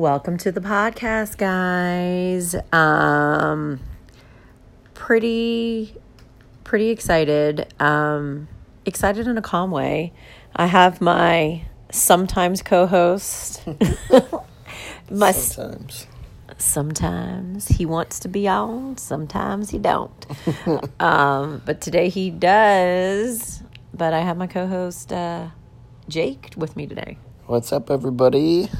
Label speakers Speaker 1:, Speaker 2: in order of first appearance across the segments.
Speaker 1: Welcome to the podcast, guys. Um, pretty, pretty excited. Um, excited in a calm way. I have my sometimes co-host. my
Speaker 2: Sometimes.
Speaker 1: sometimes he wants to be on, sometimes he don't. um, but today he does. But I have my co-host uh, Jake with me today.
Speaker 2: What's up, everybody?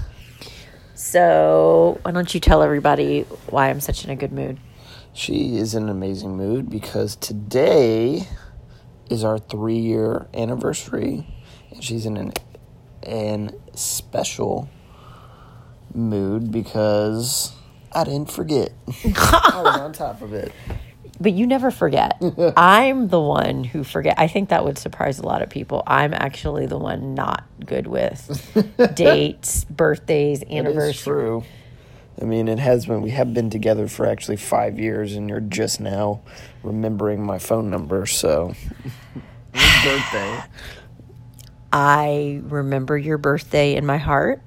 Speaker 1: So why don't you tell everybody why I'm such in a good mood?
Speaker 2: She is in an amazing mood because today is our three year anniversary, and she's in an, an special mood because I didn't forget. I was on top of it.
Speaker 1: But you never forget. I'm the one who forget. I think that would surprise a lot of people. I'm actually the one not good with dates, birthdays, anniversaries.
Speaker 2: true. I mean, it has been. We have been together for actually five years, and you're just now remembering my phone number. So, Your birthday.
Speaker 1: I remember your birthday in my heart.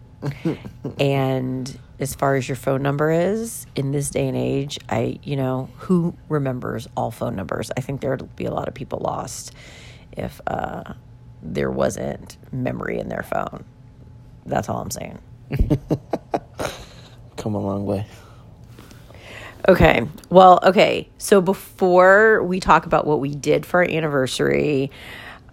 Speaker 1: and as far as your phone number is, in this day and age, I, you know, who remembers all phone numbers? I think there'd be a lot of people lost if uh, there wasn't memory in their phone. That's all I'm saying.
Speaker 2: Come a long way.
Speaker 1: Okay. Well, okay. So before we talk about what we did for our anniversary,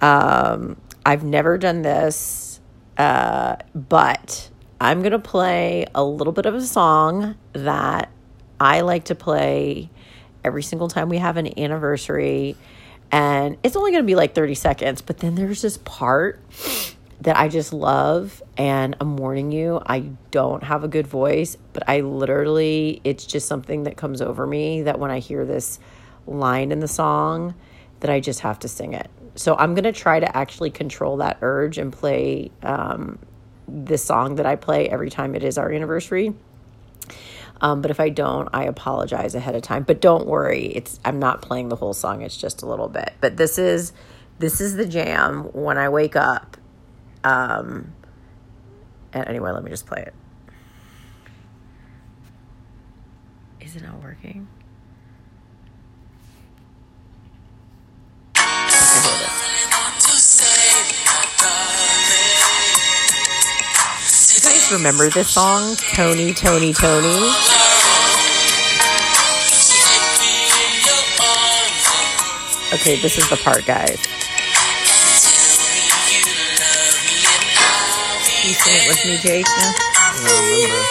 Speaker 1: um, I've never done this, uh, but I'm going to play a little bit of a song that I like to play every single time we have an anniversary. And it's only going to be like 30 seconds, but then there's this part that I just love. And I'm warning you, I don't have a good voice, but I literally, it's just something that comes over me that when I hear this line in the song, that I just have to sing it. So I'm going to try to actually control that urge and play um, this song that I play every time it is our anniversary. Um, but if I don't, I apologize ahead of time. But don't worry, it's I'm not playing the whole song. It's just a little bit. But this is this is the jam when I wake up. Um, and anyway, let me just play it. Is it not working? Guys remember this song, Tony, Tony, Tony? Okay, this is the part, guys. You sing it with me, Jake? No?
Speaker 2: I remember.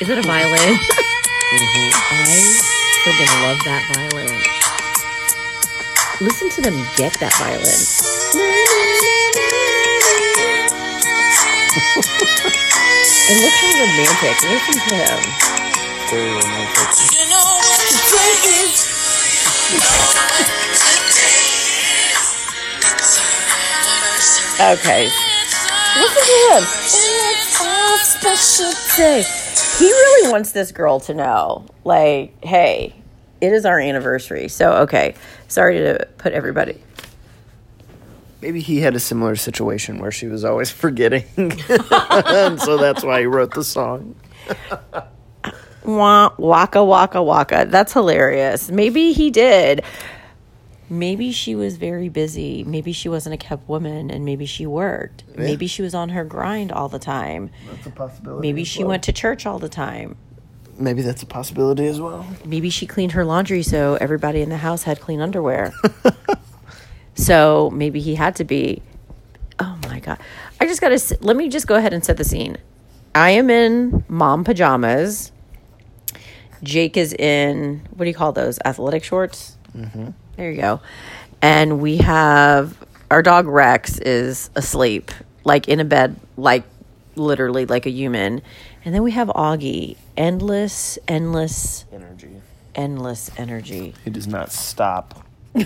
Speaker 1: Is it a violin? Mm-hmm. I friggin' love that violin. Listen to them get that violin. And look how romantic. Listen to him.
Speaker 2: Very romantic.
Speaker 1: Okay. Listen to him. It's our special day. He really wants this girl to know, like, hey, it is our anniversary. So, okay. Sorry to put everybody.
Speaker 2: Maybe he had a similar situation where she was always forgetting. and so that's why he wrote the song.
Speaker 1: Wah, waka, waka, waka. That's hilarious. Maybe he did. Maybe she was very busy. Maybe she wasn't a kept woman and maybe she worked. Maybe she was on her grind all the time.
Speaker 2: That's a possibility.
Speaker 1: Maybe she went to church all the time.
Speaker 2: Maybe that's a possibility as well.
Speaker 1: Maybe she cleaned her laundry so everybody in the house had clean underwear. so maybe he had to be. Oh my God. I just got to. Let me just go ahead and set the scene. I am in mom pajamas. Jake is in, what do you call those? Athletic shorts? Mm-hmm. There you go. And we have our dog Rex is asleep, like in a bed, like literally like a human. And then we have Augie, endless, endless,
Speaker 2: Energy.
Speaker 1: endless energy.
Speaker 2: He does not stop.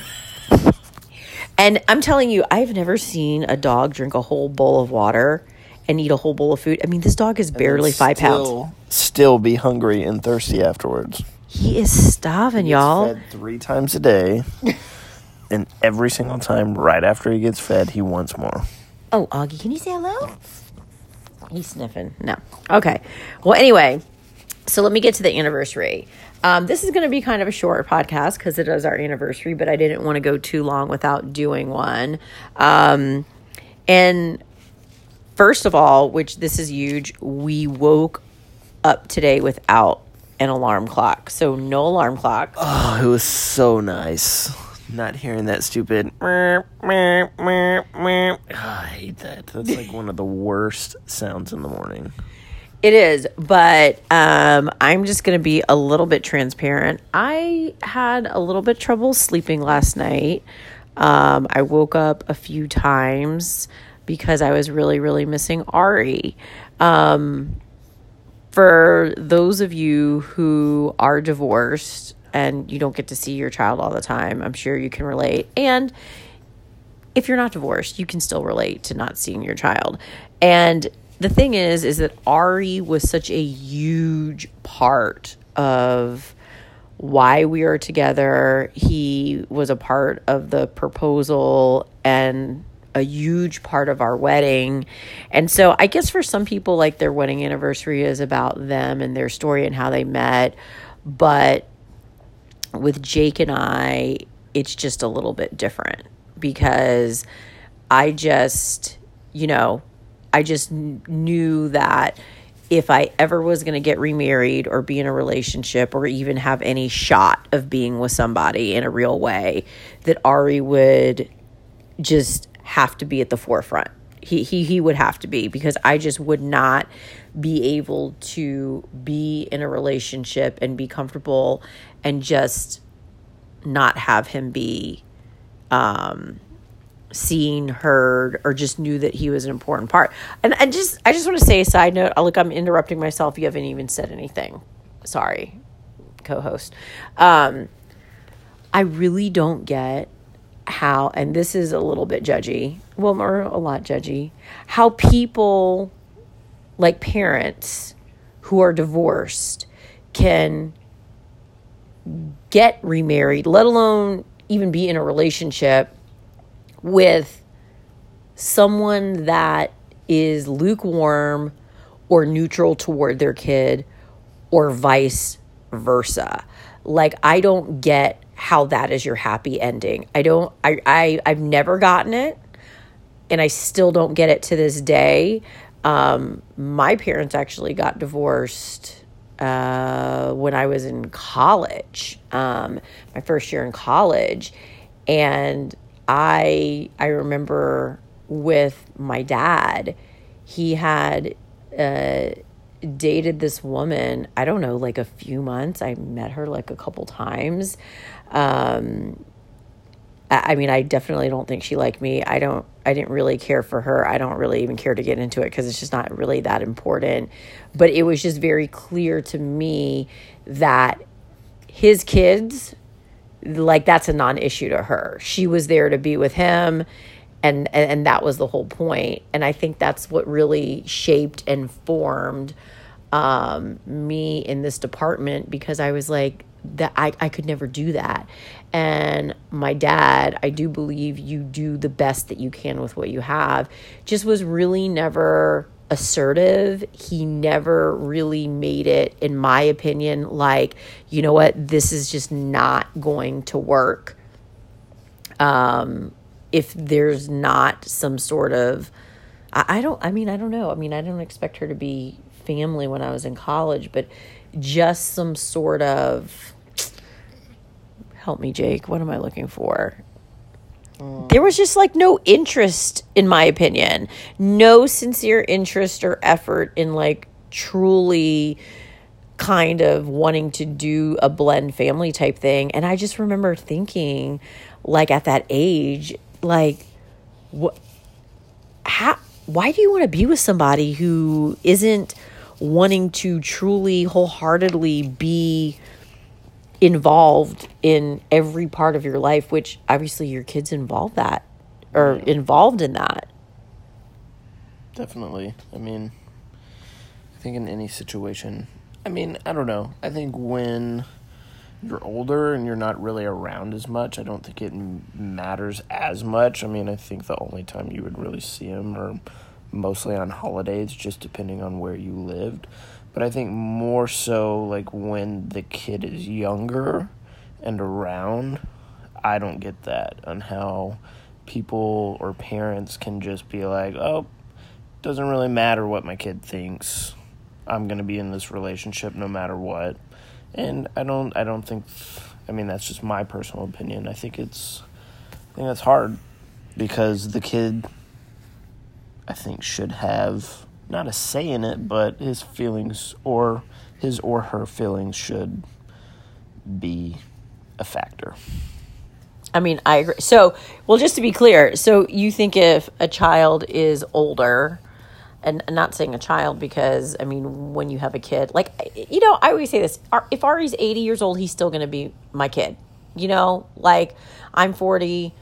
Speaker 1: And I'm telling you, I've never seen a dog drink a whole bowl of water and eat a whole bowl of food. I mean, this dog is barely five pounds.
Speaker 2: Still- be hungry and thirsty afterwards.
Speaker 1: He is starving, y'all.
Speaker 2: Fed three times a day, and every single time, right after he gets fed, he wants more.
Speaker 1: Oh, Augie, can you say hello? He's sniffing. No. Okay. Well, anyway, so let me get to the anniversary. Um, this is going to be kind of a short podcast because it is our anniversary, but I didn't want to go too long without doing one. Um, and first of all, which this is huge, we woke up today without an alarm clock. So no alarm clock.
Speaker 2: Oh, it was so nice. Not hearing that stupid. Ah, I hate that. That's like one of the worst sounds in the morning.
Speaker 1: It is, but um, I'm just going to be a little bit transparent. I had a little bit trouble sleeping last night. Um, I woke up a few times because I was really, really missing Ari. Um, for those of you who are divorced and you don't get to see your child all the time, I'm sure you can relate. And if you're not divorced, you can still relate to not seeing your child. And the thing is, is that Ari was such a huge part of why we are together. He was a part of the proposal and a huge part of our wedding. And so I guess for some people, like their wedding anniversary is about them and their story and how they met. But with Jake and I, it's just a little bit different because I just, you know, I just knew that if I ever was going to get remarried or be in a relationship or even have any shot of being with somebody in a real way, that Ari would just have to be at the forefront. He, he, he would have to be because I just would not be able to be in a relationship and be comfortable and just not have him be um, seen, heard, or just knew that he was an important part. And I just I just want to say a side note. Look, I'm interrupting myself. You haven't even said anything. Sorry, co-host. Um, I really don't get how, and this is a little bit judgy. Well, or a lot judgy. How people, like parents, who are divorced, can get remarried, let alone even be in a relationship with someone that is lukewarm or neutral toward their kid or vice versa. Like I don't get how that is your happy ending. I don't I, I I've never gotten it and I still don't get it to this day. Um, my parents actually got divorced uh, when I was in college, um, my first year in college, and I I remember with my dad, he had uh, dated this woman. I don't know, like a few months. I met her like a couple times. Um, I I mean, I definitely don't think she liked me. I don't, I didn't really care for her. I don't really even care to get into it because it's just not really that important. But it was just very clear to me that his kids, like, that's a non issue to her. She was there to be with him. And, and, and that was the whole point. And I think that's what really shaped and formed um, me in this department because I was like, that I, I could never do that. And my dad, I do believe you do the best that you can with what you have, just was really never assertive. He never really made it, in my opinion, like, you know what, this is just not going to work. Um, if there's not some sort of, I, I don't, I mean, I don't know. I mean, I don't expect her to be family when I was in college, but just some sort of, help me, Jake, what am I looking for? There was just like no interest, in my opinion, no sincere interest or effort in like truly kind of wanting to do a blend family type thing. And I just remember thinking, like at that age, like, what, how, why do you want to be with somebody who isn't wanting to truly wholeheartedly be involved in every part of your life which obviously your kids involve that or involved in that.
Speaker 2: Definitely. I mean, I think in any situation, I mean, I don't know. I think when you're older and you're not really around as much, I don't think it matters as much. I mean, I think the only time you would really see them are mostly on holidays, just depending on where you lived. But I think more so like when the kid is younger and around, I don't get that on how people or parents can just be like, oh, doesn't really matter what my kid thinks. I'm going to be in this relationship no matter what. And I don't I don't think I mean that's just my personal opinion. I think it's I think that's hard because the kid I think should have not a say in it, but his feelings or his or her feelings should be a factor.
Speaker 1: I mean, I agree. So, well, just to be clear, so you think if a child is older, and I'm not saying a child because I mean, when you have a kid, like you know, I always say this: if Ari's 80 years old, he's still going to be my kid. You know, like I'm 40,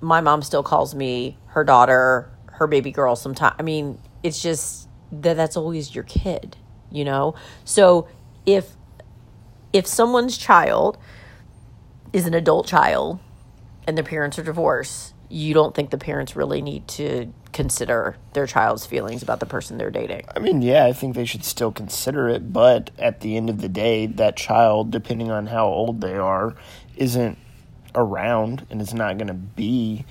Speaker 1: my mom still calls me her daughter, her baby girl. Sometimes, I mean, it's just that that's always your kid. You know, so if if someone's child is an adult child and their parents are divorced, you don't think the parents really need to consider their child's feelings about the person they're dating.
Speaker 2: I mean, yeah, I think they should still consider it, but at the end of the day, that child, depending on how old they are, isn't around and is not going to be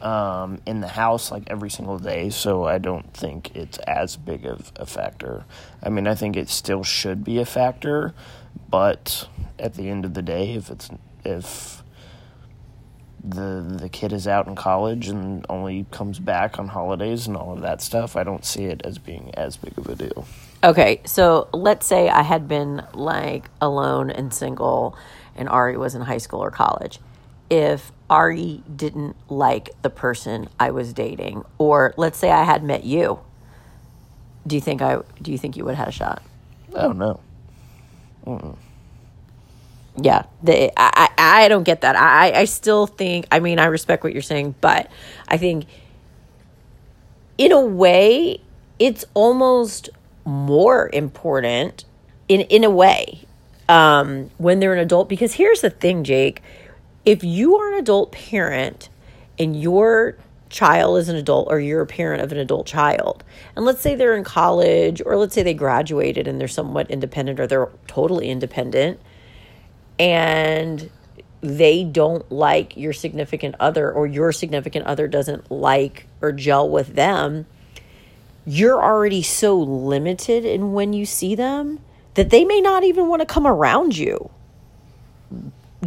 Speaker 2: um, in the house like every single day. So I don't think it's as big of a factor. I mean, I think it still should be a factor, but at the end of the day, if it's if the the kid is out in college and only comes back on holidays and all of that stuff, I don't see it as being as big of a deal.
Speaker 1: Okay, so let's say I had been like alone and single and Ari was in high school or college. If Ari didn't like the person I was dating, or let's say I had met you, do you think I do you think you would have had a shot?
Speaker 2: Oh no. Mm-mm
Speaker 1: yeah the, I, I don't get that I, I still think i mean i respect what you're saying but i think in a way it's almost more important in in a way um, when they're an adult because here's the thing jake if you are an adult parent and your child is an adult or you're a parent of an adult child and let's say they're in college or let's say they graduated and they're somewhat independent or they're totally independent and they don't like your significant other or your significant other doesn't like or gel with them, you're already so limited in when you see them that they may not even want to come around you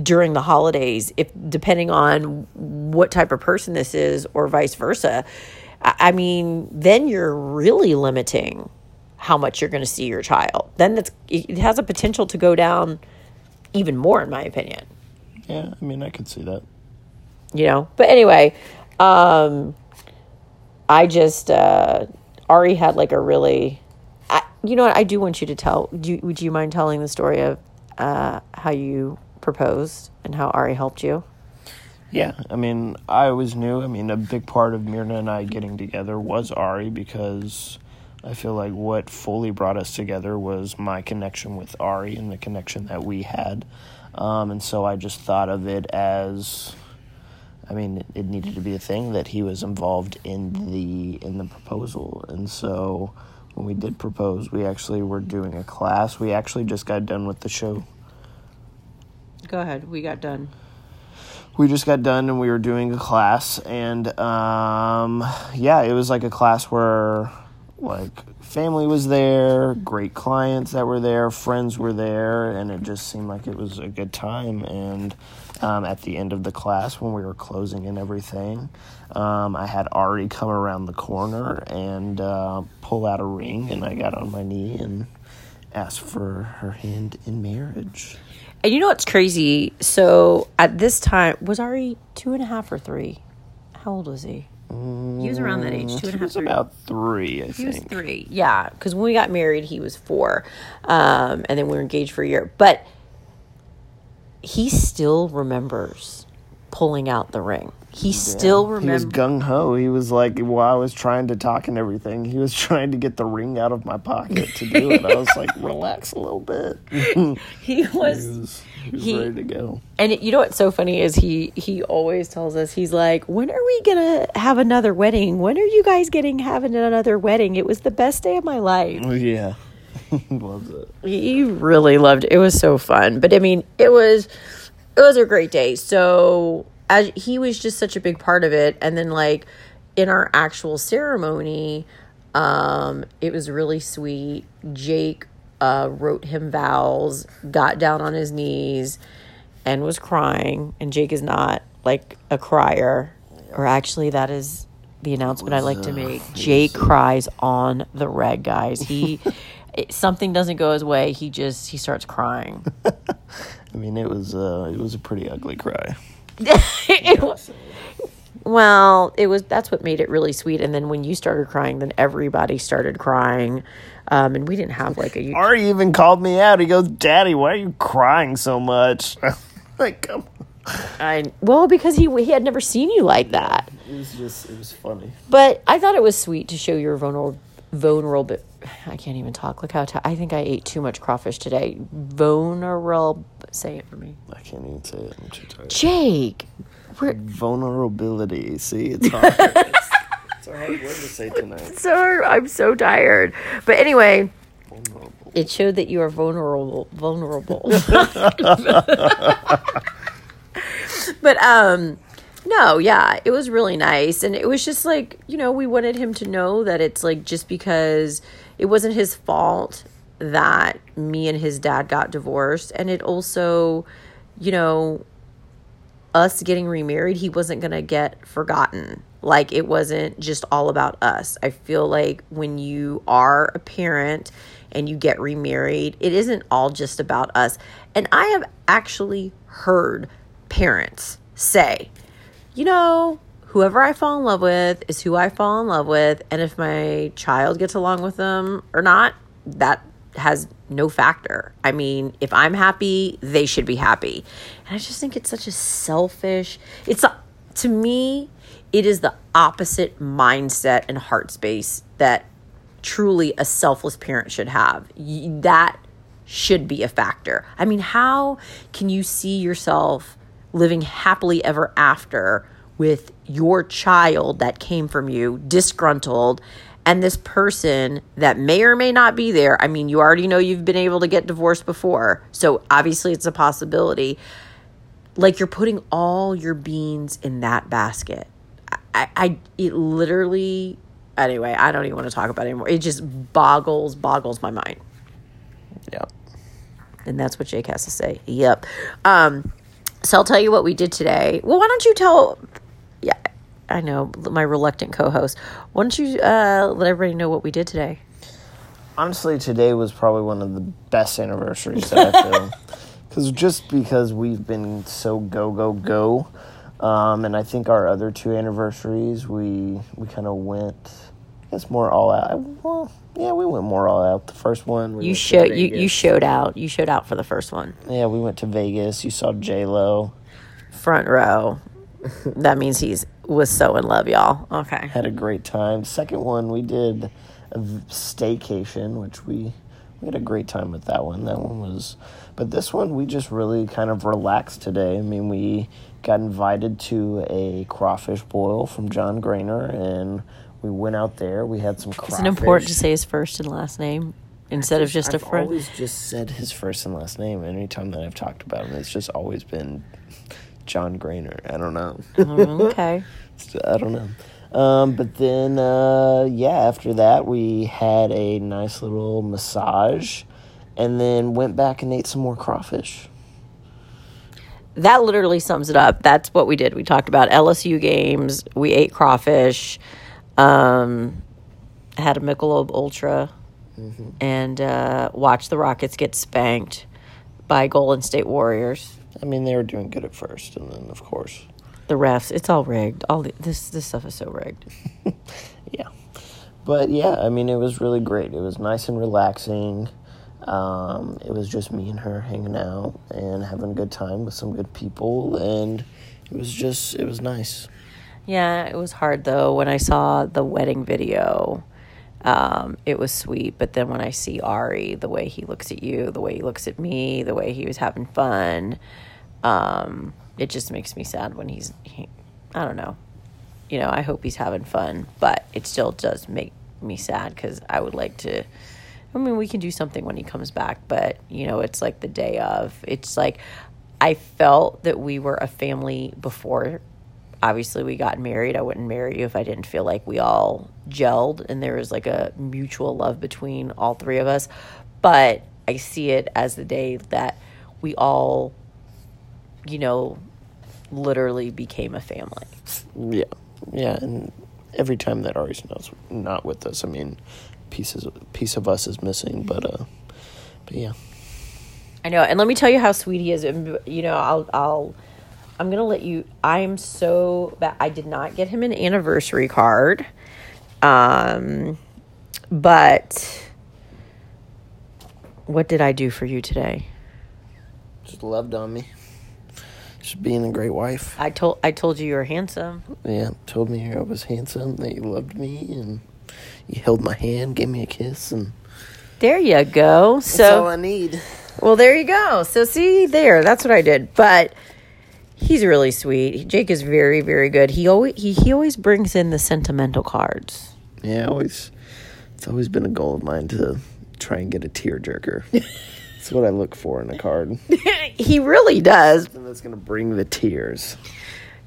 Speaker 1: during the holidays if depending on what type of person this is or vice versa i mean then you're really limiting how much you're going to see your child then that's it has a potential to go down even more, in my opinion.
Speaker 2: Yeah, I mean, I could see that.
Speaker 1: You know, but anyway, um, I just uh, Ari had like a really, I, you know what? I do want you to tell. Do you, would you mind telling the story of uh, how you proposed and how Ari helped you?
Speaker 2: Yeah, I mean, I always knew. I mean, a big part of Mirna and I getting together was Ari because I feel like what fully brought us together was my connection with Ari and the connection that we had. Um, and so I just thought of it as, I mean, it needed to be a thing that he was involved in the in the proposal. And so when we did propose, we actually were doing a class. We actually just got done with the show.
Speaker 1: Go ahead. We got done.
Speaker 2: We just got done and we were doing a class, and um, yeah, it was like a class where like family was there, great clients that were there, friends were there, and it just seemed like it was a good time. And um, at the end of the class, when we were closing and everything, um, I had Ari come around the corner and uh, pull out a ring, and I got on my knee and asked for her hand in marriage.
Speaker 1: And you know what's crazy? So at this time, was Ari two and a half or three? How old was he? He was around that age, two and a half.
Speaker 2: was about three, I
Speaker 1: he
Speaker 2: think.
Speaker 1: was three. Yeah, because when we got married, he was four, um, and then we were engaged for a year. But he still remembers pulling out the ring. He still
Speaker 2: He was gung ho. He was like, while I was trying to talk and everything, he was trying to get the ring out of my pocket to do it. I was like, relax a little bit. he
Speaker 1: He was,
Speaker 2: was, he was
Speaker 1: He-
Speaker 2: ready to go.
Speaker 1: and it, you know what's so funny is he he always tells us he's like, when are we gonna have another wedding? When are you guys getting having another wedding? It was the best day of my life.
Speaker 2: Yeah. he loves it.
Speaker 1: he really loved it. It was so fun. But I mean, it was it was a great day. So as he was just such a big part of it and then like in our actual ceremony, um it was really sweet. Jake uh wrote him vows, got down on his knees and was crying and Jake is not like a crier or actually that is the announcement I like to make. Jake cries on the red guys. He it, something doesn't go his way, he just he starts crying.
Speaker 2: I mean, it was uh, it was a pretty ugly cry.
Speaker 1: it well, it was that's what made it really sweet. And then when you started crying, then everybody started crying, um, and we didn't have like a.
Speaker 2: Ari even called me out. He goes, "Daddy, why are you crying so much?" like, come. on.
Speaker 1: I, well, because he he had never seen you like that.
Speaker 2: It was just, it was funny.
Speaker 1: But I thought it was sweet to show your vulnerable vulnerable. I can't even talk. Look how ti I think I ate too much crawfish today. Vulnerable. Say it for me,
Speaker 2: I can't even say it. I'm too tired.
Speaker 1: Jake. We're,
Speaker 2: Vulnerability. See, it's hard. it's, it's a hard word to say tonight.
Speaker 1: so I'm so tired. But anyway,
Speaker 2: Vulnerable.
Speaker 1: it showed that you are vulnerable. Vulnerable. but um, no, yeah, it was really nice, and it was just like you know we wanted him to know that it's like just because it wasn't his fault that me and his dad got divorced, and it also, you know, us getting remarried, he wasn't going to get forgotten. Like it wasn't just all about us. I feel like when you are a parent and you get remarried, it isn't all just about us. And I have actually heard parents say, you know, whoever I fall in love with is who I fall in love with. And if my child gets along with them or not, that has no factor. I mean, if I'm happy, they should be happy. And I just think it's such a selfish, it's a, to me, it is the opposite mindset and heart space that truly a selfless parent should have. That should be a factor. I mean, how can you see yourself living happily ever after with your child that came from you disgruntled and this person that may or may not be there? I mean, you already know you've been able to get divorced before, so obviously it's a possibility. Like you're putting all your beans in that basket. I, I it literally anyway, I don't even want to talk about it anymore. It just boggles, boggles my mind.
Speaker 2: Yeah.
Speaker 1: And that's what Jake has to say. Yep. Um, so I'll tell you what we did today. Well, why don't you tell? Yeah, I know my reluctant co-host. Why don't you uh, let everybody know what we did today?
Speaker 2: Honestly, today was probably one of the best anniversaries that I feel. Because just because we've been so go go go, um, and I think our other two anniversaries we we kind of went, I guess more all out. Well, yeah, we went more all out. The first one we
Speaker 1: You showed you you showed out. You showed out for the first one,
Speaker 2: Yeah, we went to Vegas. You saw J Lo.
Speaker 1: front row. That means he's was so in love, y'all. Okay.
Speaker 2: Had a great time. Second one we did a staycation, which we we had a great time with that one. That one was, but this one we just really kind of relaxed today. I mean, we got invited to a crawfish boil from John Grainer, and we went out there. We had some crawfish.
Speaker 1: Is it important to say his first and last name instead of just a
Speaker 2: I've
Speaker 1: friend?
Speaker 2: always just said his first and last name. Anytime that I've talked about him, it's just always been John Grainer. I don't know.
Speaker 1: Mm, okay.
Speaker 2: I don't know. Um, but then, uh, yeah, after that, we had a nice little massage and then went back and ate some more crawfish.
Speaker 1: that literally sums it up. That's what we did. We talked about LSU games. We ate crawfish. Um, had a Michelob Ultra, and uh, watched the Rockets get spanked by Golden State Warriors.
Speaker 2: I mean, they were doing good at first, and then, of course,
Speaker 1: The refs. It's all rigged. All the, this this stuff is so rigged.
Speaker 2: yeah. But yeah, I mean, it was really great. It was nice and relaxing. Um, it was just me and her hanging out and having a good time with some good people, and it was just, it was nice.
Speaker 1: Yeah, it was hard though when I saw the wedding video. Um, it was sweet, but then when I see Ari, the way he looks at you, the way he looks at me, the way he was having fun, um, it just makes me sad when he's. He, I don't know. You know, I hope he's having fun, but it still does make me sad because I would like to. I mean, we can do something when he comes back, but you know, it's like the day of. It's like I felt that we were a family before. Obviously, we got married. I wouldn't marry you if I didn't feel like we all gelled and there was like a mutual love between all three of us. But I see it as the day that we all, you know, literally became a family.
Speaker 2: Yeah, yeah, and every time that Ari's not not with us, I mean, pieces piece of us is missing, but uh, but yeah.
Speaker 1: I know, and let me tell you how sweet he is. You know, I'll, I'll, I'm gonna let you. I am so bad. I did not get him an anniversary card, um, but what did I do for you today?
Speaker 2: Just loved on me. Just being a great wife.
Speaker 1: I told, I told you you were handsome.
Speaker 2: Yeah, told me I was handsome, that you loved me, and you held my hand, gave me a kiss, and
Speaker 1: There you go.
Speaker 2: that's all
Speaker 1: So,
Speaker 2: I need.
Speaker 1: well, there you go. So, see, there, that's what I did. But he's really sweet. Jake is very, very good. He always, he, he always brings in the sentimental cards.
Speaker 2: Yeah, always. It's always been a goal of mine to try and get a tearjerker. That's what I look for in a card.
Speaker 1: he really does.
Speaker 2: And that's gonna bring the tears.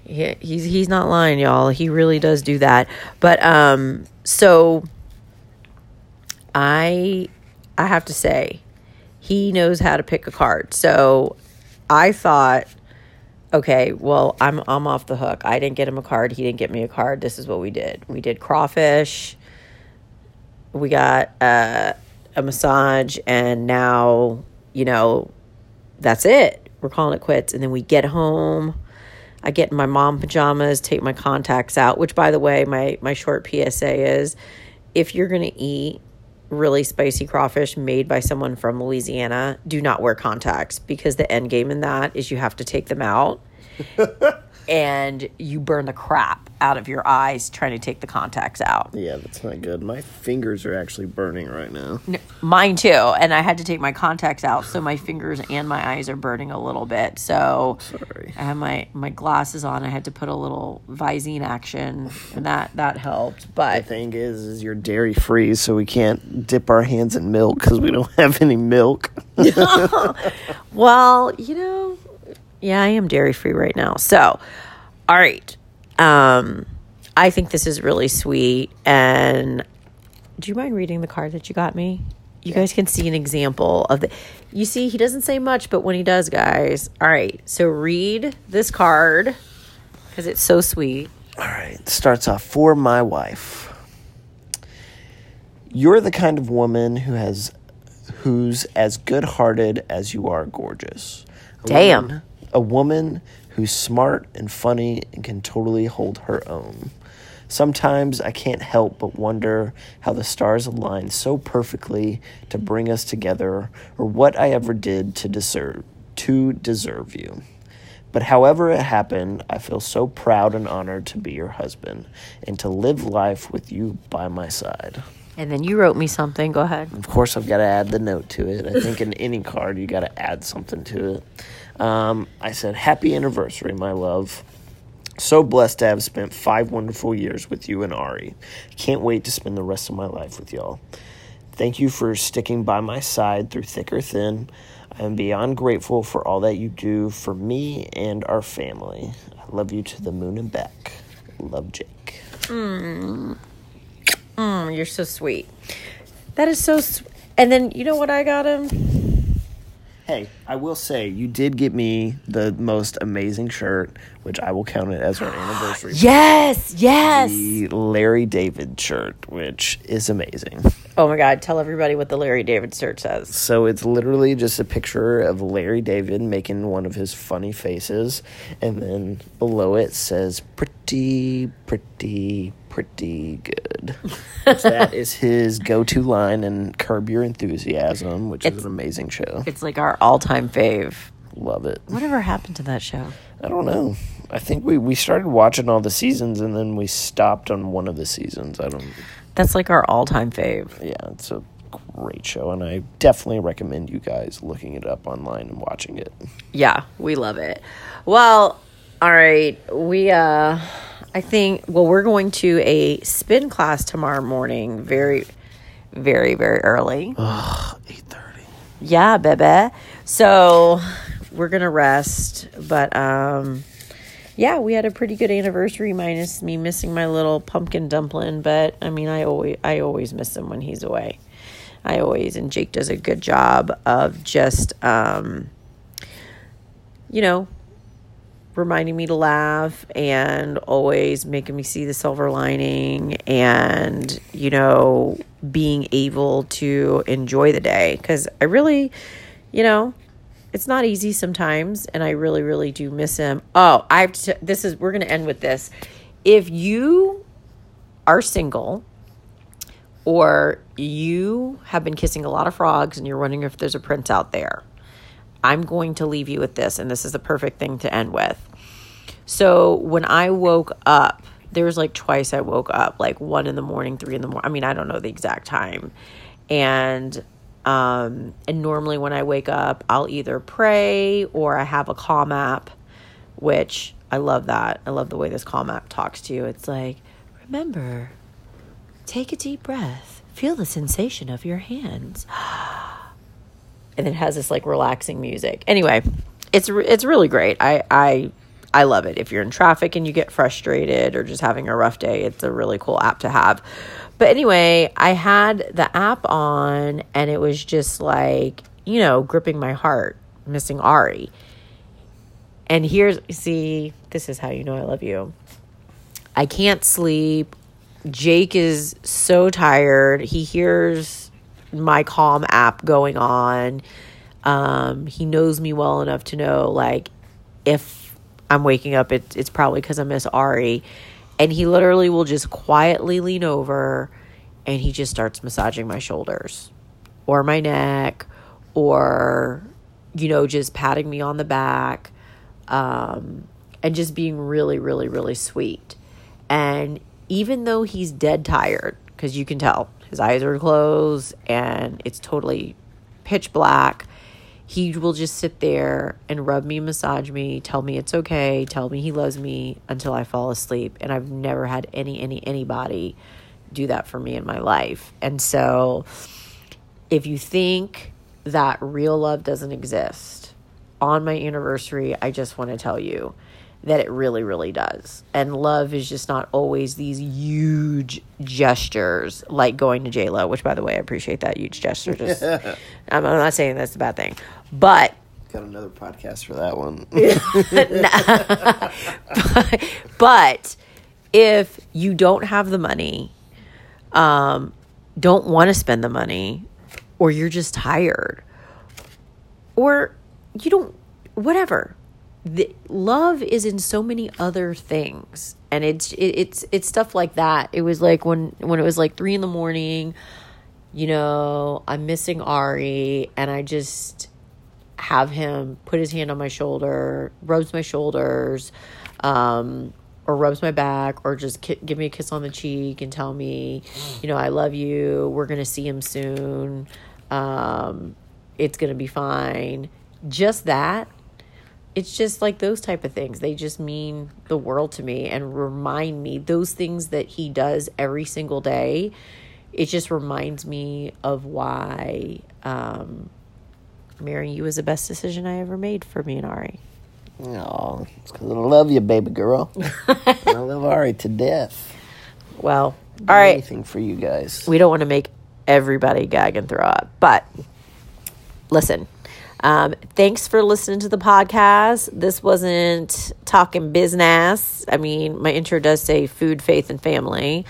Speaker 1: Yeah, he's he's not lying, y'all. He really does do that. But um, so I I have to say, he knows how to pick a card. So I thought, okay, well, I'm I'm off the hook. I didn't get him a card. He didn't get me a card. This is what we did. We did crawfish. We got uh, a massage, and now you know that's it. We're calling it quits. And then we get home. I get in my mom pajamas, take my contacts out, which by the way, my my short PSA is if you're to eat really spicy crawfish made by someone from Louisiana, do not wear contacts because the end game in that is you have to take them out. and you burn the crap out of your eyes trying to take the contacts out.
Speaker 2: Yeah, that's not good. My fingers are actually burning right now.
Speaker 1: N- Mine too. And I had to take my contacts out, so my fingers and my eyes are burning a little bit. So
Speaker 2: Sorry.
Speaker 1: I have my my glasses on. I had to put a little Visine action, and that that helped.
Speaker 2: The
Speaker 1: But
Speaker 2: thing is, is you're dairy free, so we can't dip our hands in milk because we don't have any milk.
Speaker 1: well, you know, yeah, I am dairy free right now. So, all right. Um, I think this is really sweet. And do you mind reading the card that you got me? You guys can see an example of the. You see, he doesn't say much, but when he does, guys. All right. So read this card because it's so sweet.
Speaker 2: All right, starts off for my wife. You're the kind of woman who has who's as good-hearted as you are gorgeous. A
Speaker 1: Damn.
Speaker 2: woman- a woman who's smart and funny and can totally hold her own. Sometimes I can't help but wonder how the stars aligned so perfectly to bring us together or what I ever did to deserve to deserve you. But however it happened, I feel so proud and honored to be your husband and to live life with you by my side.
Speaker 1: And then you wrote me something. Go ahead.
Speaker 2: Of course, I've got to add the note to it. I think in any card, you got to add something to it. Um, I said, Happy anniversary, my love. So blessed to have spent five wonderful years with you and Ari. Can't wait to spend the rest of my life with y'all. Thank you for sticking by my side through thick or thin. I am beyond grateful for all that you do for me and our family. I love you to the moon and back. Love Jake.
Speaker 1: Mm, you're so sweet. That is so. Sw- and then you know what I got him?
Speaker 2: Hey, I will say you did get me the most amazing shirt, which I will count it as our anniversary.
Speaker 1: Yes, yes.
Speaker 2: The Larry David shirt, which is amazing.
Speaker 1: Oh my God! Tell everybody what the Larry David shirt says.
Speaker 2: So it's literally just a picture of Larry David making one of his funny faces, and then below it says "pretty, pretty, pretty good." That is his go-to line in Curb Your Enthusiasm, which is an amazing show.
Speaker 1: It's like our all-time fave.
Speaker 2: Love it.
Speaker 1: Whatever happened to that show?
Speaker 2: I don't know. I think we, we started watching all the seasons and then we stopped on one of the seasons. I don't.
Speaker 1: That's like our all time fave.
Speaker 2: Yeah, it's a great show, and I definitely recommend you guys looking it up online and watching it.
Speaker 1: Yeah, we love it. Well, all right. We, uh, I think, well, we're going to a spin class tomorrow morning, very, very, very early.
Speaker 2: Ugh, eight thirty.
Speaker 1: Yeah, baby. So we're gonna rest, but um, yeah, we had a pretty good anniversary, minus me missing my little pumpkin dumpling. But I mean, I always I always miss him when he's away. I always and Jake does a good job of just um, you know reminding me to laugh and always making me see the silver lining and you know being able to enjoy the day because i really you know it's not easy sometimes and i really really do miss him. Oh i have to this is we're gonna end with this. If you are single or you have been kissing a lot of frogs and you're wondering if there's a prince out there i'm going to leave you with this and this is the perfect thing to end with. So when i woke up there was like twice i woke up like one in the morning three in the morning i mean i don't know the exact time and um, and normally when I wake up, I'll either pray or I have a calm app, which I love that. I love the way this calm app talks to you. It's like, remember, take a deep breath, feel the sensation of your hands. And it has this like relaxing music. Anyway, it's it's really great. I I I love it. If you're in traffic and you get frustrated or just having a rough day, it's a really cool app to have. But anyway, I had the app on and it was just like, you know, gripping my heart, missing Ari. And here's, see, this is how you know I love you. I can't sleep. Jake is so tired. He hears my calm app going on. Um, he knows me well enough to know, like, if I'm waking up, it, it's probably because I miss Ari and he literally will just quietly lean over and he just starts massaging my shoulders or my neck or you know just patting me on the back um, and just being really really really sweet. And even though he's dead tired because you can tell his eyes are closed and it's totally pitch black he will just sit there and rub me, massage me, tell me it's okay, tell me he loves me until I fall asleep. And I've never had any, any, anybody do that for me in my life. And so if you think that real love doesn't exist, on my anniversary, I just want to tell you that it really, really does. And love is just not always these huge gestures like going to JLo, which by the way, I appreciate that huge gesture. Just I'm, I'm not saying that's a bad thing. But
Speaker 2: Got another podcast for that one.
Speaker 1: but, but if you don't have the money, um, don't want to spend the money, or you're just tired, or you don't, whatever. The, love is in so many other things, and it's it, it's it's stuff like that. It was like when when it was like three in the morning, you know, I'm missing Ari, and I just have him put his hand on my shoulder, rubs my shoulders, um, or rubs my back, or just ki- give me a kiss on the cheek and tell me, you know, I love you. We're gonna see him soon. Um, it's gonna be fine. Just that. It's just like those type of things. They just mean the world to me and remind me those things that he does every single day. It just reminds me of why um, marrying you was the best decision I ever made for me and Ari.
Speaker 2: Oh, it's because I love you, baby girl. I love Ari to death.
Speaker 1: Well, all right.
Speaker 2: Anything for you guys.
Speaker 1: We don't want to make everybody gag and throw up, but listen. Um, thanks for listening to the podcast. This wasn't talking business. I mean, my intro does say food, faith, and family.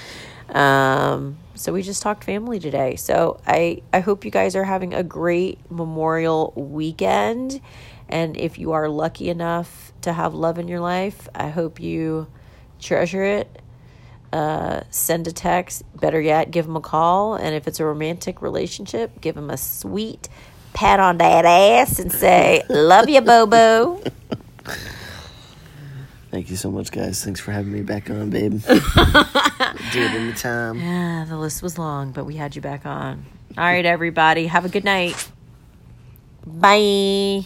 Speaker 1: Um, so we just talked family today. So I I hope you guys are having a great Memorial weekend. And if you are lucky enough to have love in your life, I hope you treasure it. Uh, send a text. Better yet, give them a call. And if it's a romantic relationship, give them a sweet pat on that ass and say, Love you, Bobo.
Speaker 2: Thank you so much, guys. Thanks for having me back on, babe. Do it anytime.
Speaker 1: Yeah, the list was long, but we had you back on. All right, everybody. Have a good night. Bye.